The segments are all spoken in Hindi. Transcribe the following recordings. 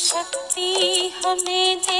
शक्ति हमें दे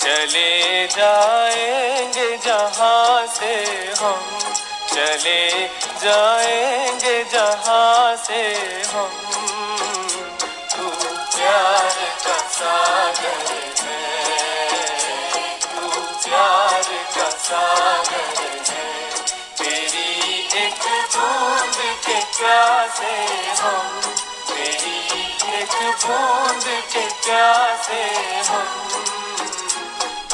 चले जाएँगे जहाँ से हम। चले जाएँगे जहाँ से हम। तू प्यार का सागर है। तू प्यार का सागर है। तेरी एक बूंद के प्यासे हम। तेरी एक बूंद के प्यासे हम।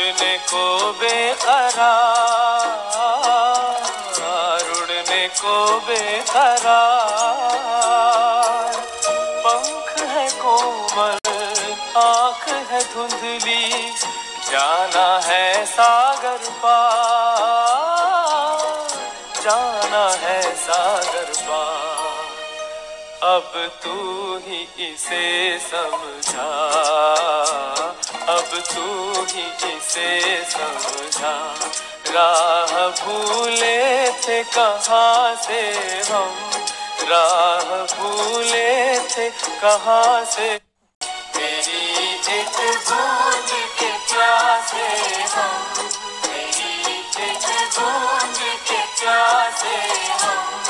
उड़ने को बेकरार। उड़ने को बेकरार। पंख है कोमल, आँख है धुंधली, जाना है सागर पार। जाना है सागर पार। अब तू ही इसे समझा। अब तू ही इसे समझा। राह भूले थे कहाँ से हम? राह भूले थे कहाँ से? तेरी एक बूंद के प्यासे हम। तेरी एक बूंद के प्यासे हम।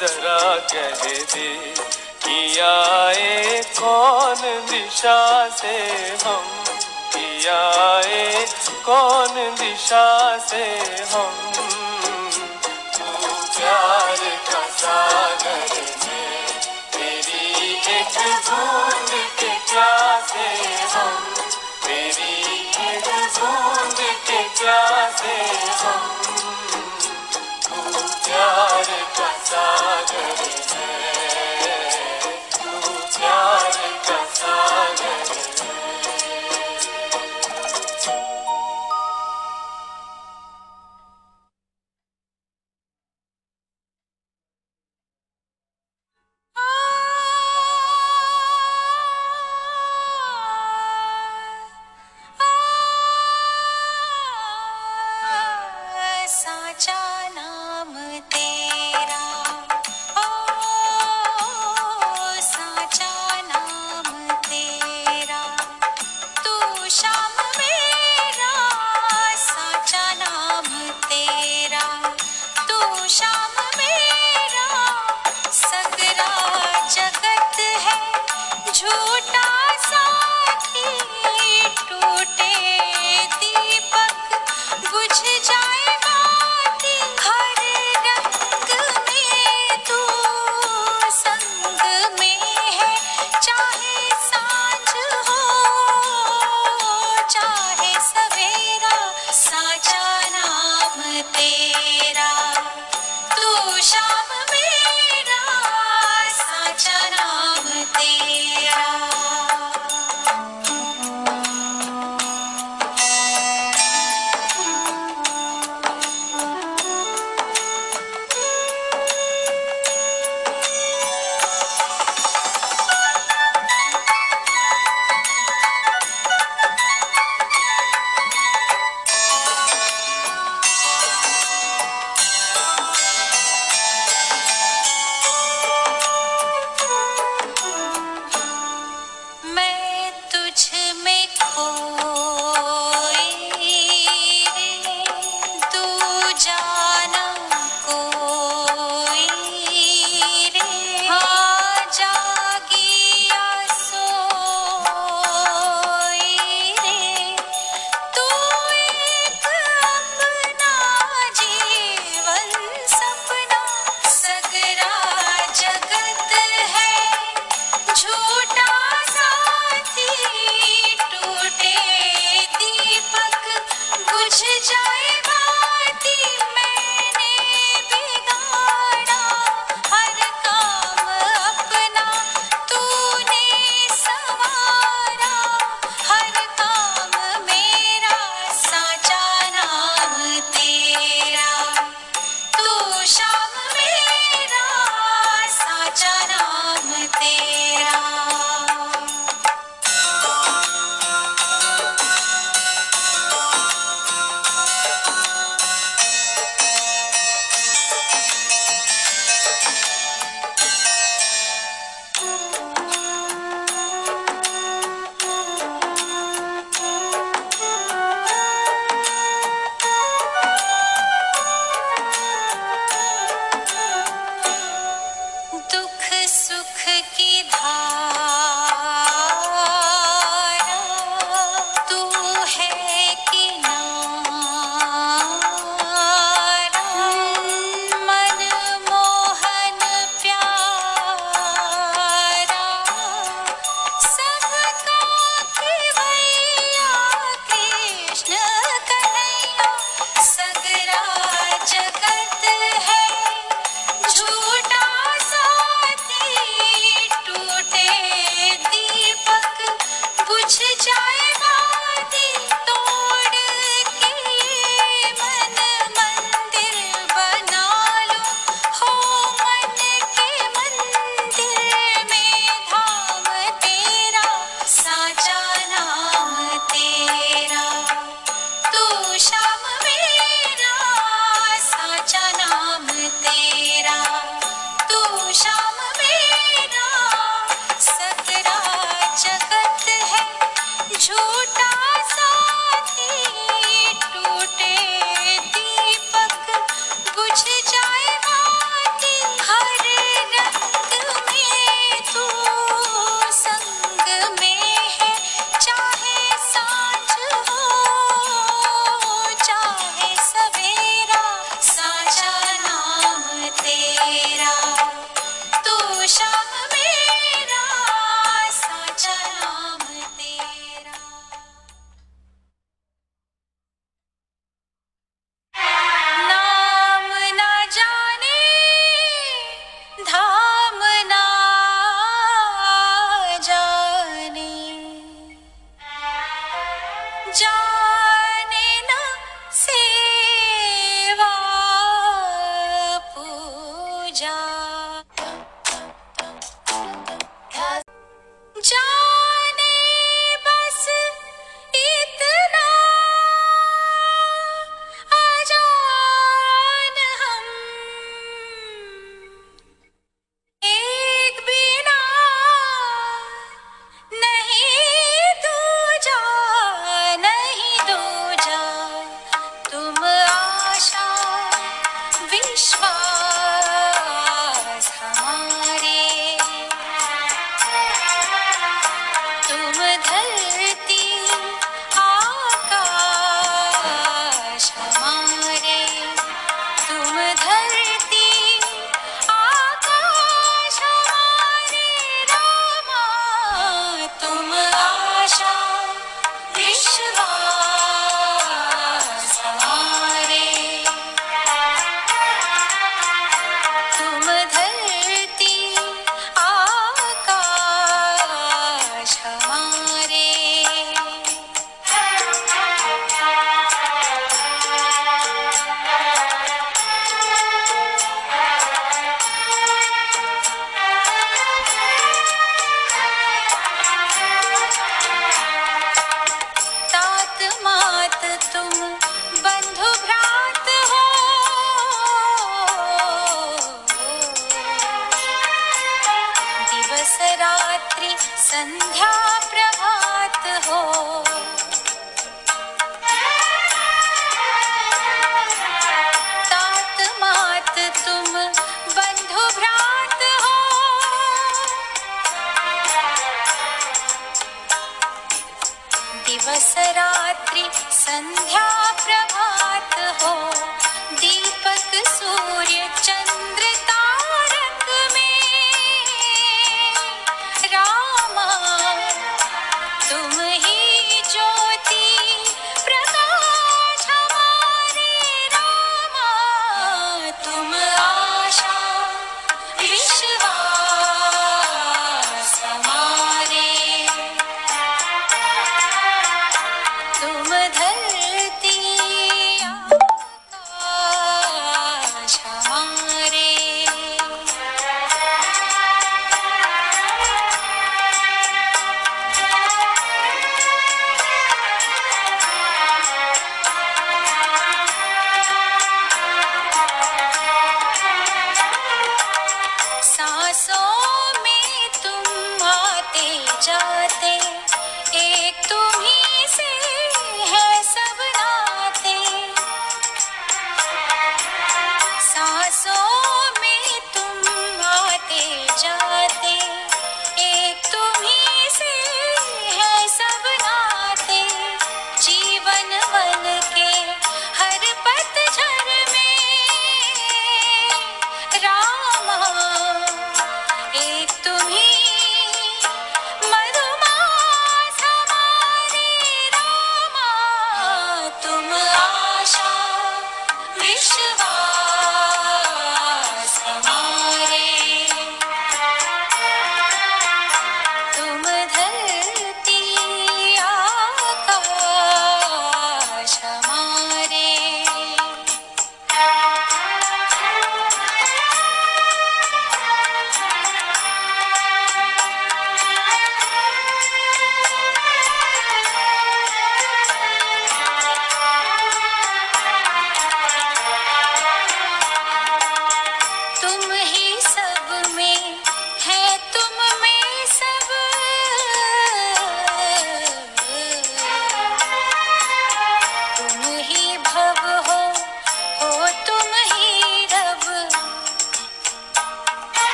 जरा कह दे कि आए कौन दिशा से हम? कि आए कौन दिशा से हम? प्यार का सागर तेरी एक बूंद के प्यासे हम। तेरी एक बूंद के प्यासे हम। तू प्यार का सागर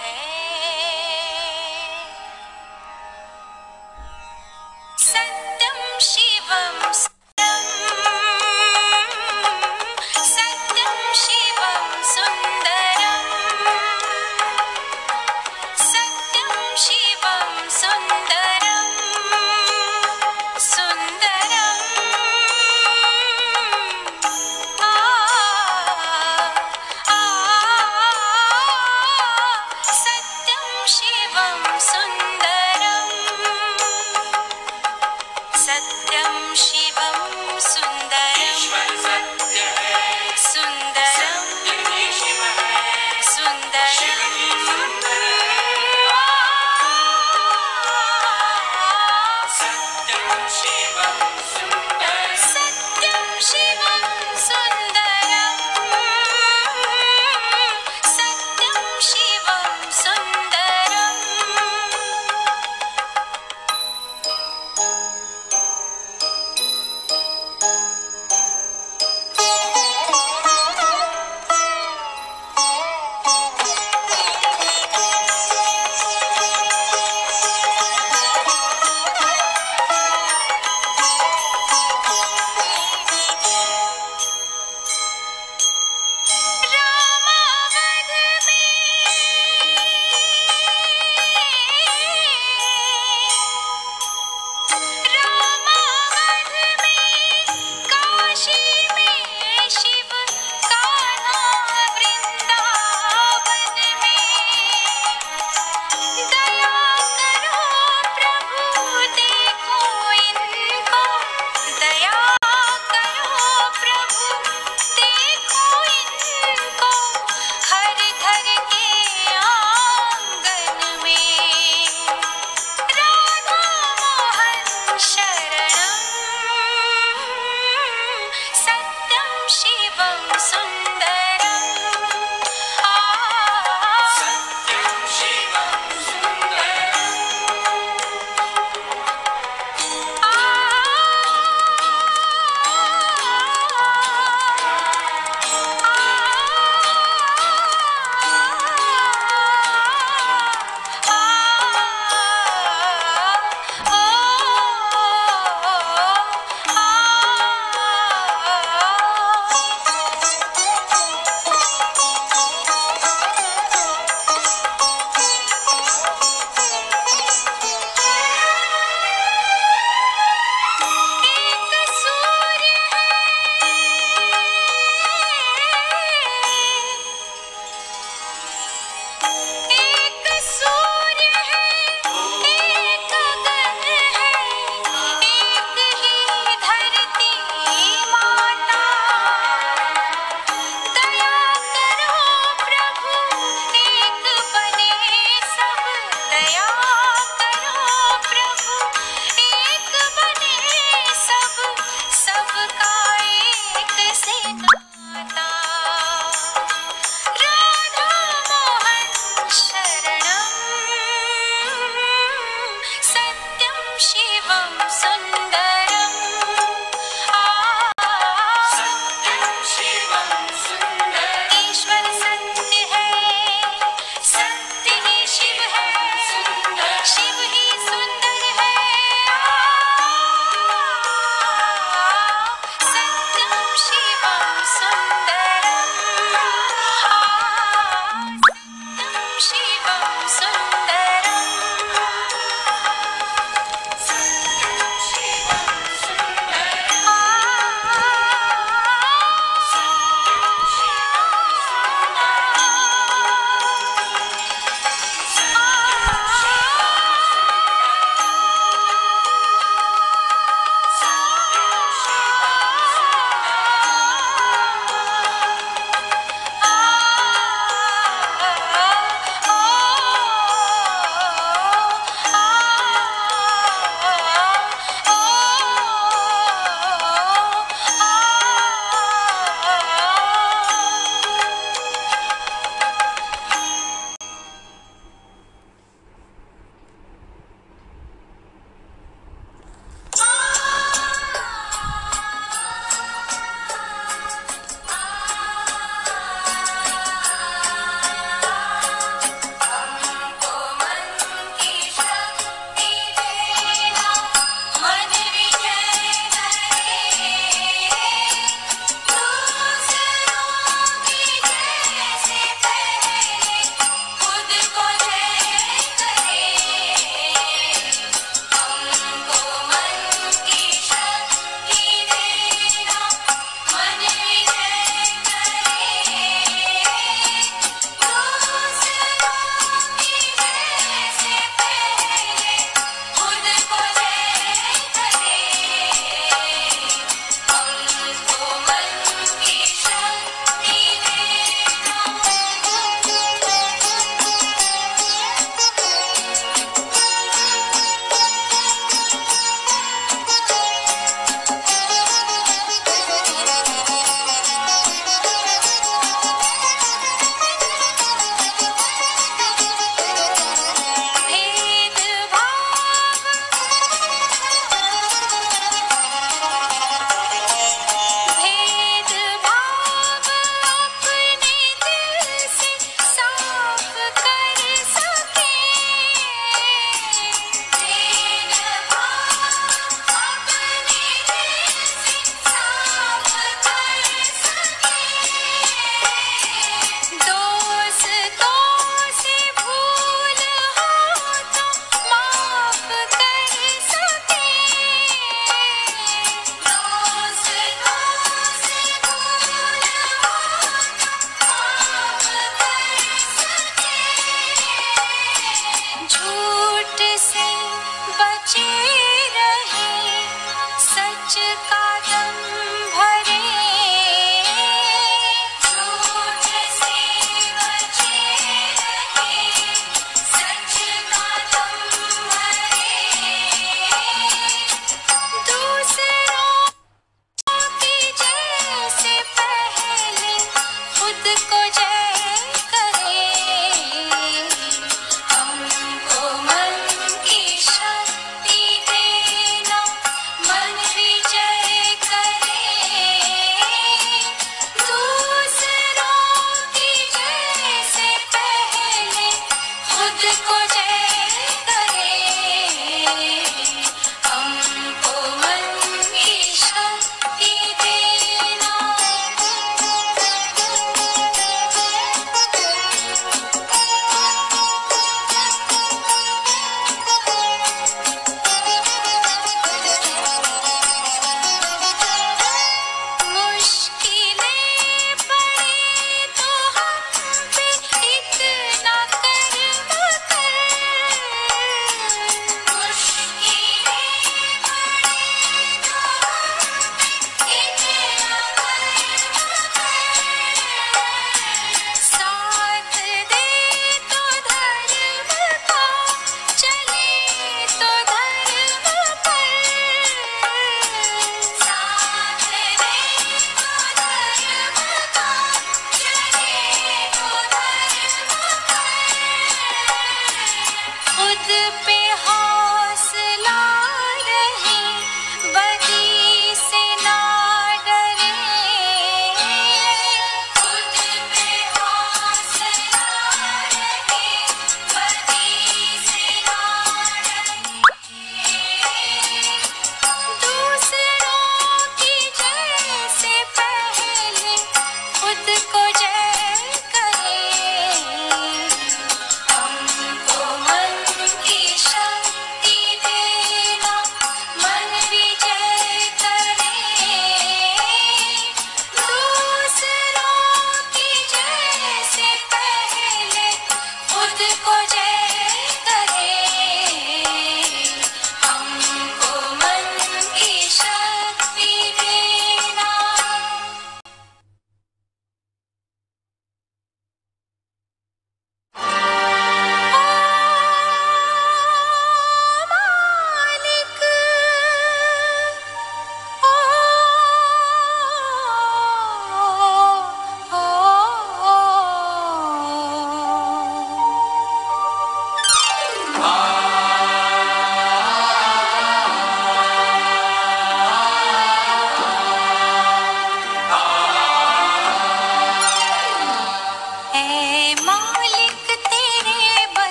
है।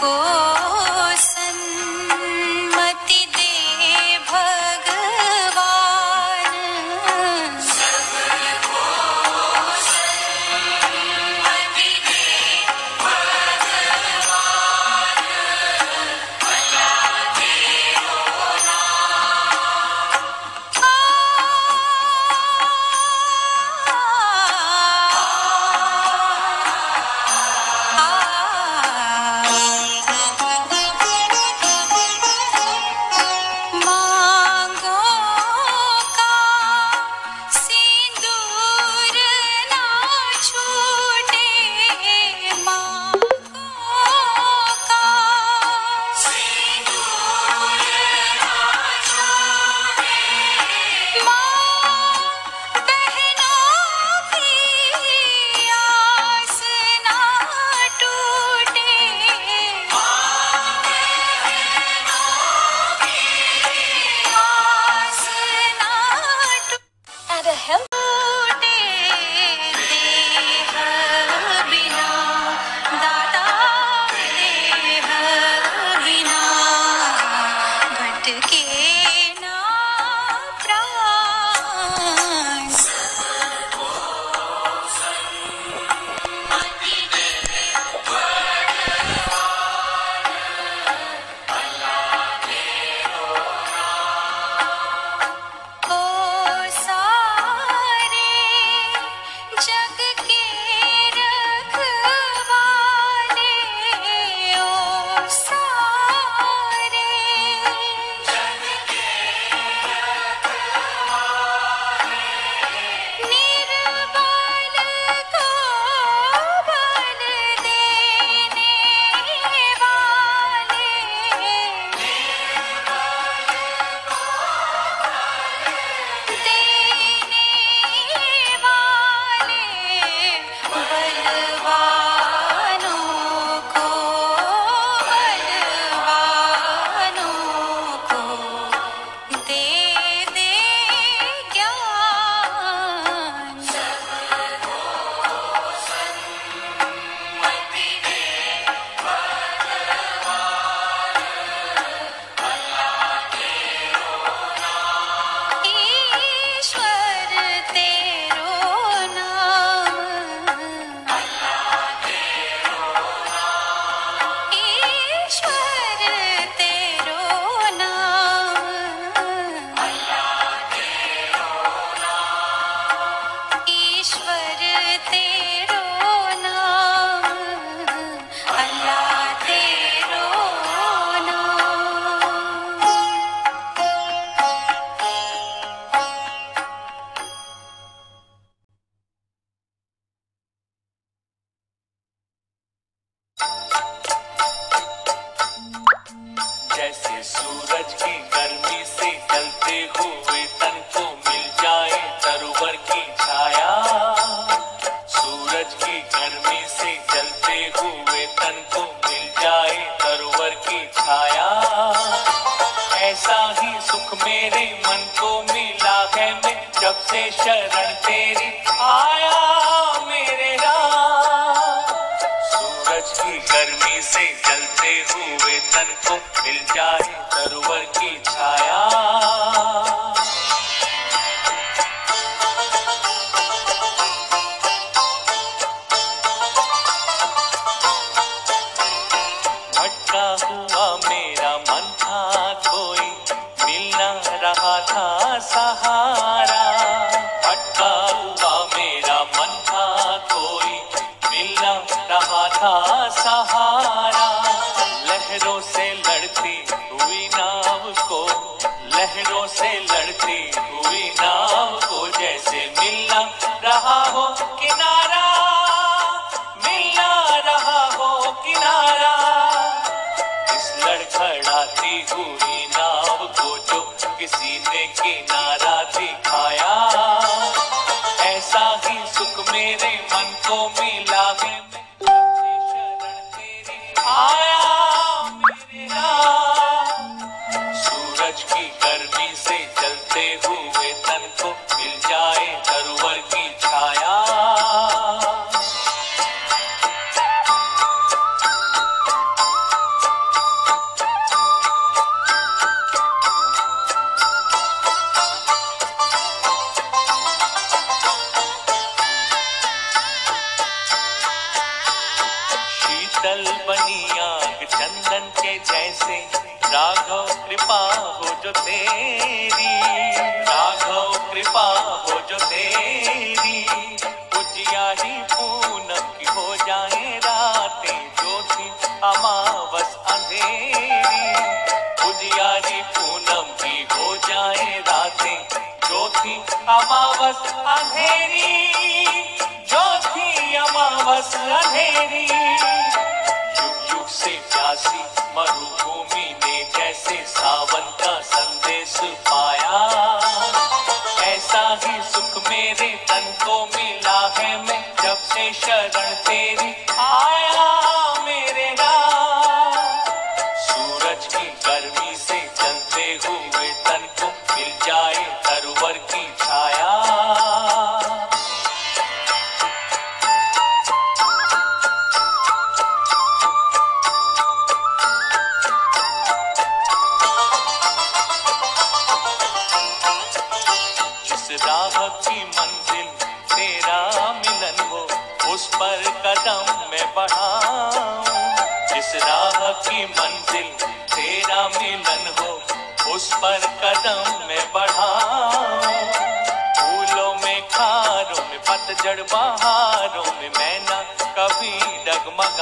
को जाती हुई नाव को जो किसी ने किनारा दिखा। ಮಗ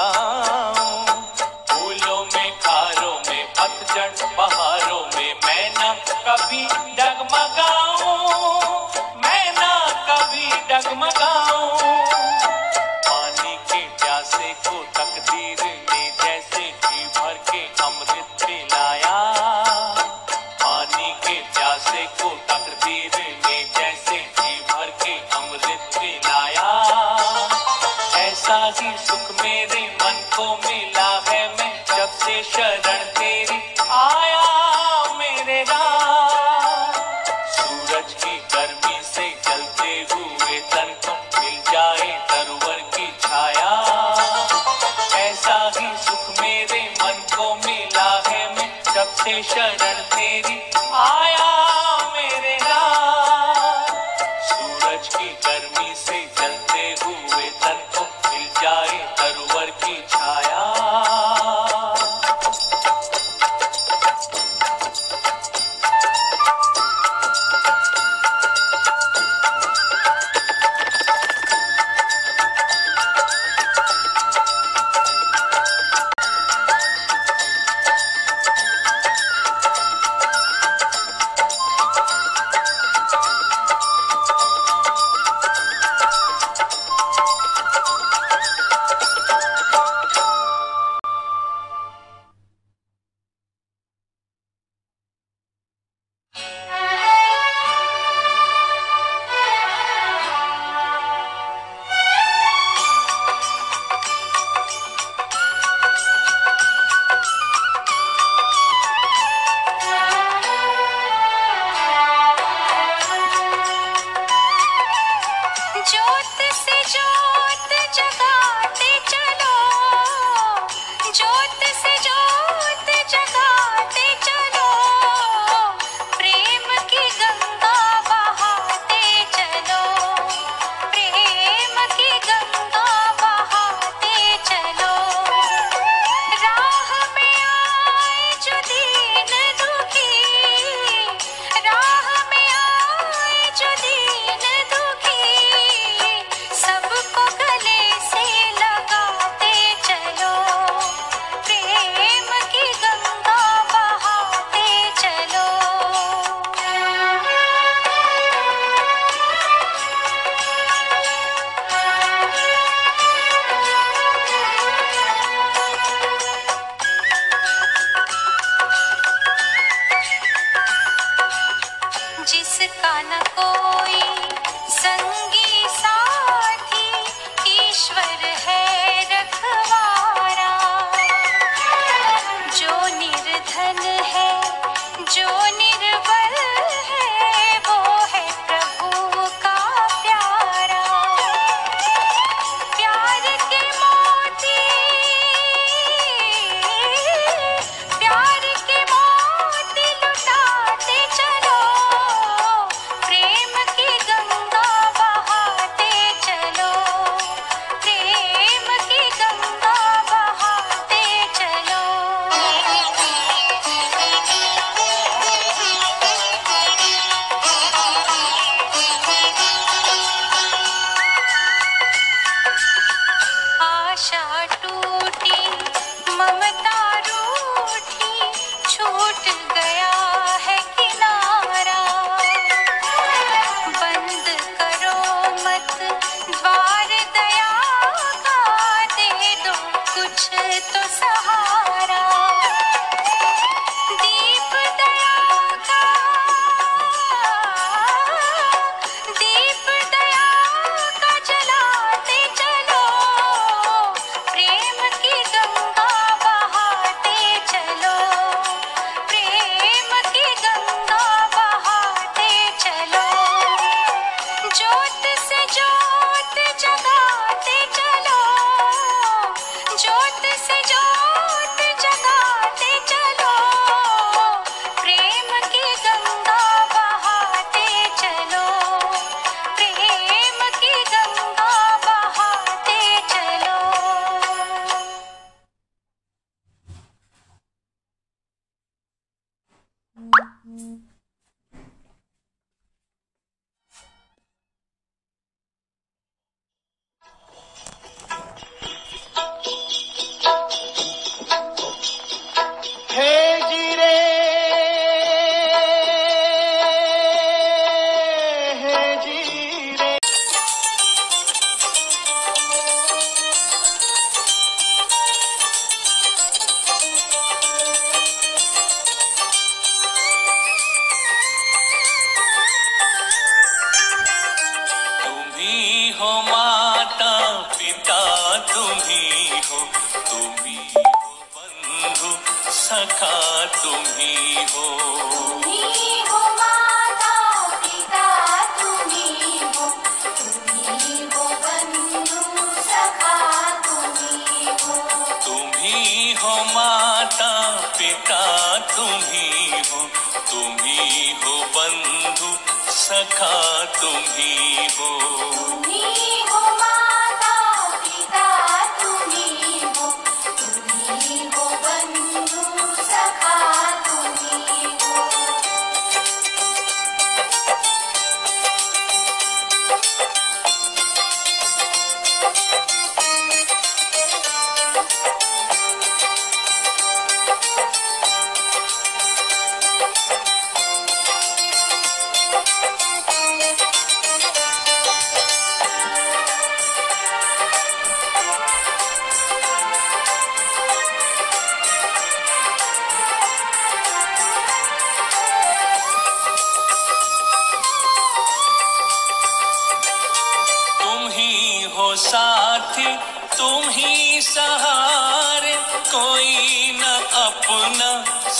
तुम्ही हो तुम्ही हो बंधु सखा तुम्ही हो। हो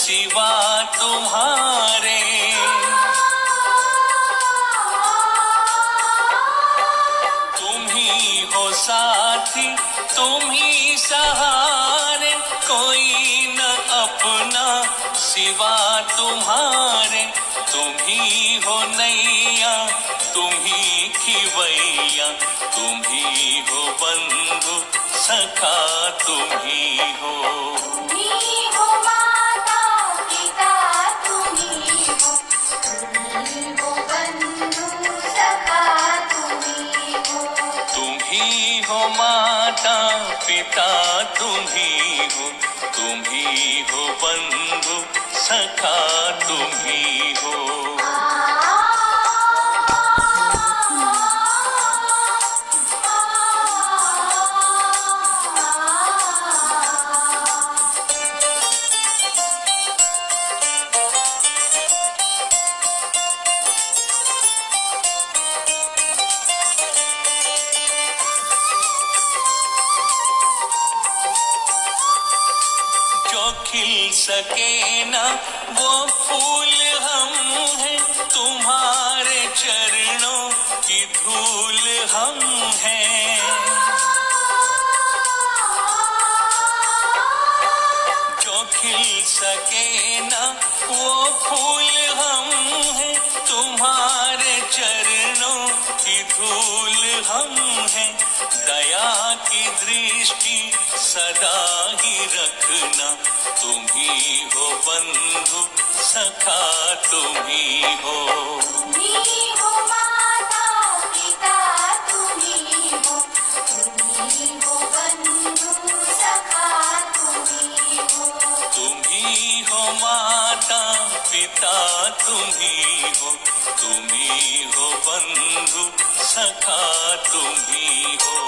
सिवा तुम्हारे। तुम ही हो साथी, तुम ही सहारे। कोई न अपना सिवा तुम्हारे। तुम ही हो नैया, तुम ही खिवैया, तुम ही हो बंधु, सखा तुम ही हो। तुम्ही हो माता ही हो माता पिता तुम ही हो तुम्ही हो बंधु सखा तुम ही। हम हैं। दया की दृष्टि सदा ही रखना। तुम ही हो बंधु, सखा तुम ही। हो हो माता, पिता तुम्ही हो। तुम्ही हो बंधु हो माता पिता तुम्ही हो तुम्ही हो बंधु सखा तुम्ही हो